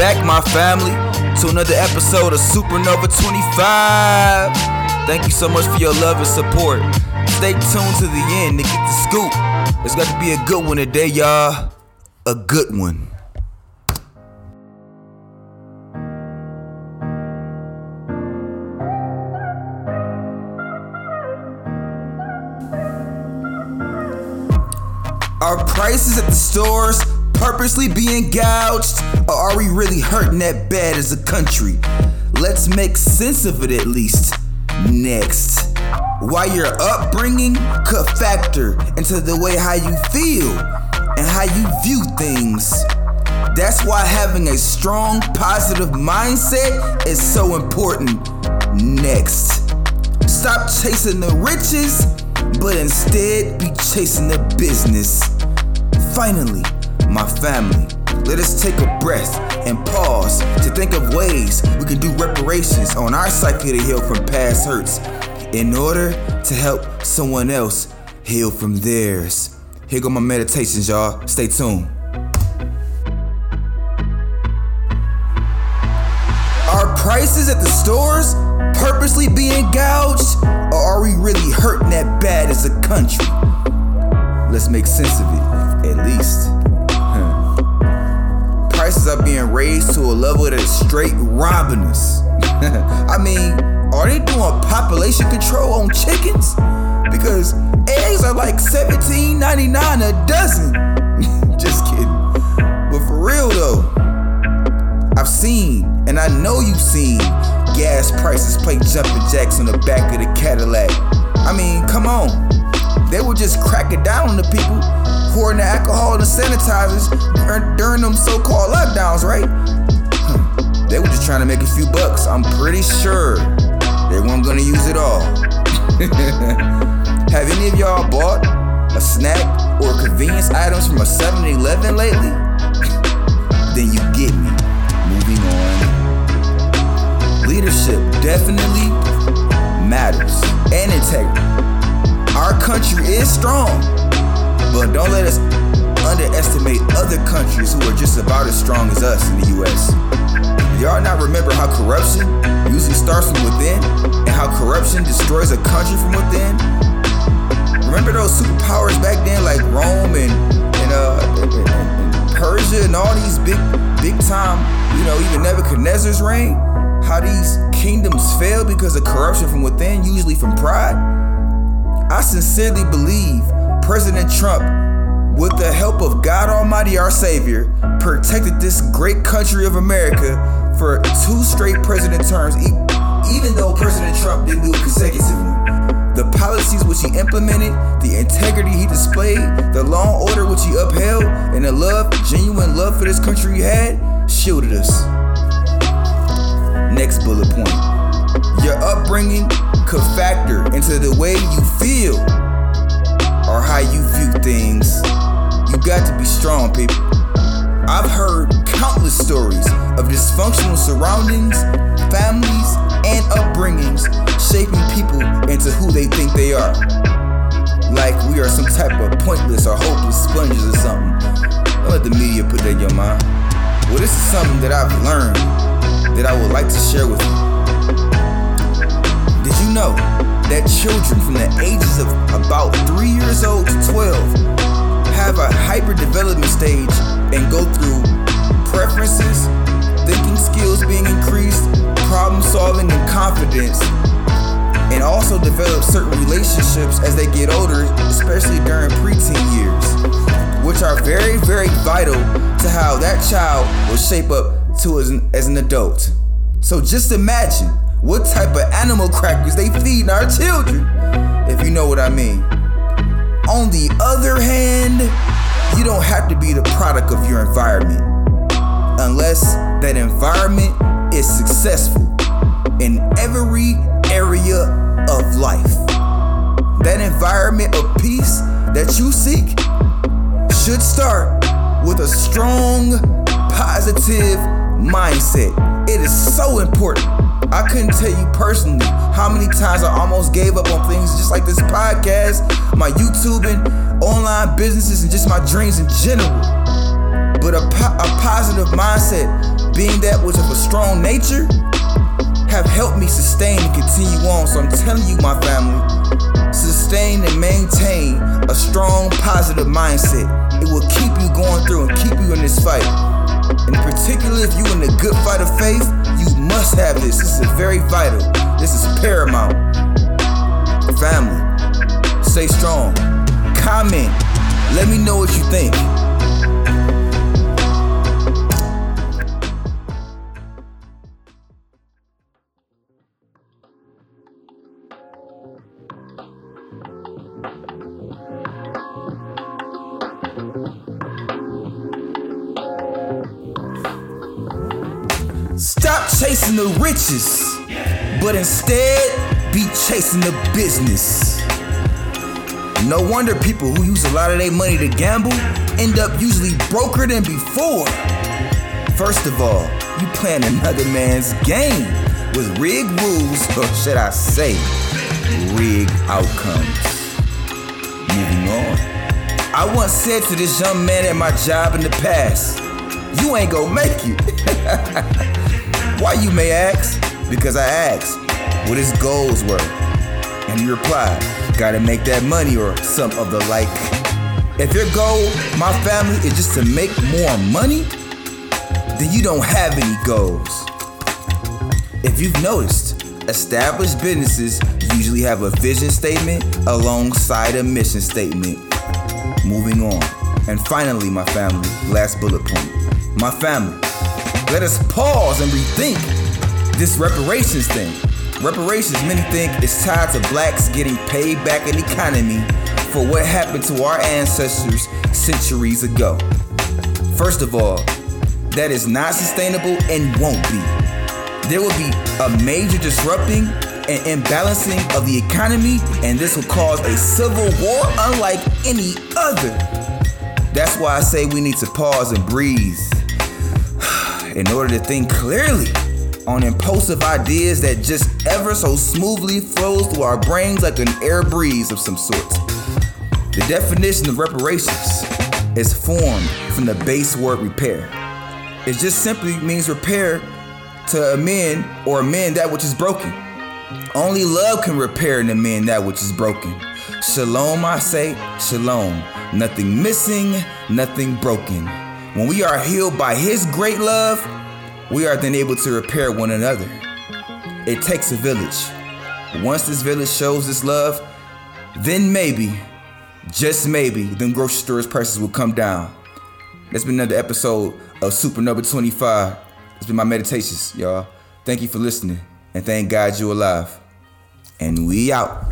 back, my family, to another episode of Supernova 25. Thank you so much for your love and support. Stay tuned to the end to get the scoop. It's got to be a good one today, y'all. A good one. Our prices at the stores purposely being gouged? Or are we really hurting that bad as a country? Let's make sense of it at least. Next. Why your upbringing could factor into the way how you feel and how you view things. That's why having a strong positive mindset is so important. Next. Stop chasing the riches, but instead be chasing the business. Finally, my family, let us take a breath and pause to think of ways we can do reparations on our psyche to heal from past hurts in order to help someone else heal from theirs. Here go my meditations, y'all. Stay tuned. Are prices at the stores purposely being gouged? Or are we really hurting that bad as a country? Let's make sense of it, at least. Are being raised to a level that is straight robbing us. I mean, are they doing population control on chickens? Because eggs are like $17.99 a dozen. Just kidding. But for real though, I've seen, and I know you've seen, gas prices play jumping jacks on the back of the Cadillac. I mean, come on. They were just cracking down on the people pouring the alcohol and the sanitizers during, them so-called lockdowns, right? Hmm. They were just trying to make a few bucks. I'm pretty sure they weren't gonna use it all. Have any of y'all bought a snack or convenience items from a 7-Eleven lately? then you get me. Moving on. Leadership definitely matters. And integrity. Our country is strong, but don't let us underestimate other countries who are just about as strong as us in the US. Y'all not remember how corruption usually starts from within and how corruption destroys a country from within? Remember those superpowers back then like Rome and and, uh, and, and, Persia and all these big big time, you know, even Nebuchadnezzar's reign? How these kingdoms fail because of corruption from within, usually from pride? I sincerely believe President Trump, with the help of God Almighty, our Savior, protected this great country of America for two straight president terms, even though President Trump didn't do a consecutive one. The policies which he implemented, the integrity he displayed, the law and order which he upheld, and the love, genuine love for this country he had, shielded us. Next bullet point. Your upbringing could factor into the way you feel or how you view things. You got to be strong, people. I've heard countless stories of dysfunctional surroundings, families, and upbringings shaping people into who they think they are. Like we are some type of pointless or hopeless sponges or something. Don't let the media put that in your mind. Well, this is something that I've learned that I would like to share with you. Did you know that children from the ages of about 3 to 12 have a hyper development stage and go through preferences, thinking skills being increased, problem solving, and confidence, and also develop certain relationships as they get older, especially during preteen years, which are very, very vital to how that child will shape up to as an, as an adult. So just imagine what type of animal crackers they feed our children, if you know what I mean. On the other hand, you don't have to be the product of your environment unless that environment is successful in every area of life. That environment of peace that you seek should start with a strong, positive mindset. It is so important. I couldn't tell you personally how many times I almost gave up on things just like this podcast, my YouTube and online businesses, and just my dreams in general. But a, po- a positive mindset being that which of a strong nature, have helped me sustain and continue on. So I'm telling you, my family, sustain and maintain a strong, positive mindset. It will keep you going through and keep you in this fight. In particular, if you in the good fight of faith, you must have this. This is very vital. This is paramount. Family, stay strong. Comment. Let me know what you think. Stop chasing the riches, but instead be chasing the business. No wonder people who use a lot of their money to gamble end up usually broker than before. First of all, you playing another man's game with rigged rules, or should I say, rigged outcomes. Moving on. I once said to this young man at my job in the past, You ain't gonna make it. Why you may ask? Because I asked what his goals were. And he replied, gotta make that money or some of the like. If your goal, my family, is just to make more money, then you don't have any goals. If you've noticed, established businesses usually have a vision statement alongside a mission statement. Moving on. And finally, my family, last bullet point. My family, let us pause and rethink this reparations thing. Reparations, many think, is tied to blacks getting paid back in the economy for what happened to our ancestors centuries ago. First of all, that is not sustainable and won't be. There will be a major disrupting and imbalancing of the economy, and this will cause a civil war unlike any other. That's why I say we need to pause and breathe in order to think clearly on impulsive ideas that just ever so smoothly flows through our brains like an air breeze of some sort. The definition of reparations is formed from the base word repair. It just simply means repair to amend or amend that which is broken. Only love can repair and amend that which is broken. Shalom, I say, shalom. Nothing missing, nothing broken. When we are healed by His great love, we are then able to repair one another. It takes a village. Once this village shows this love, then maybe, just maybe, them grocery stores prices will come down. That's been another episode of Supernova 25. It's been my meditations, y'all. Thank you for listening, and thank God you're alive. And we out.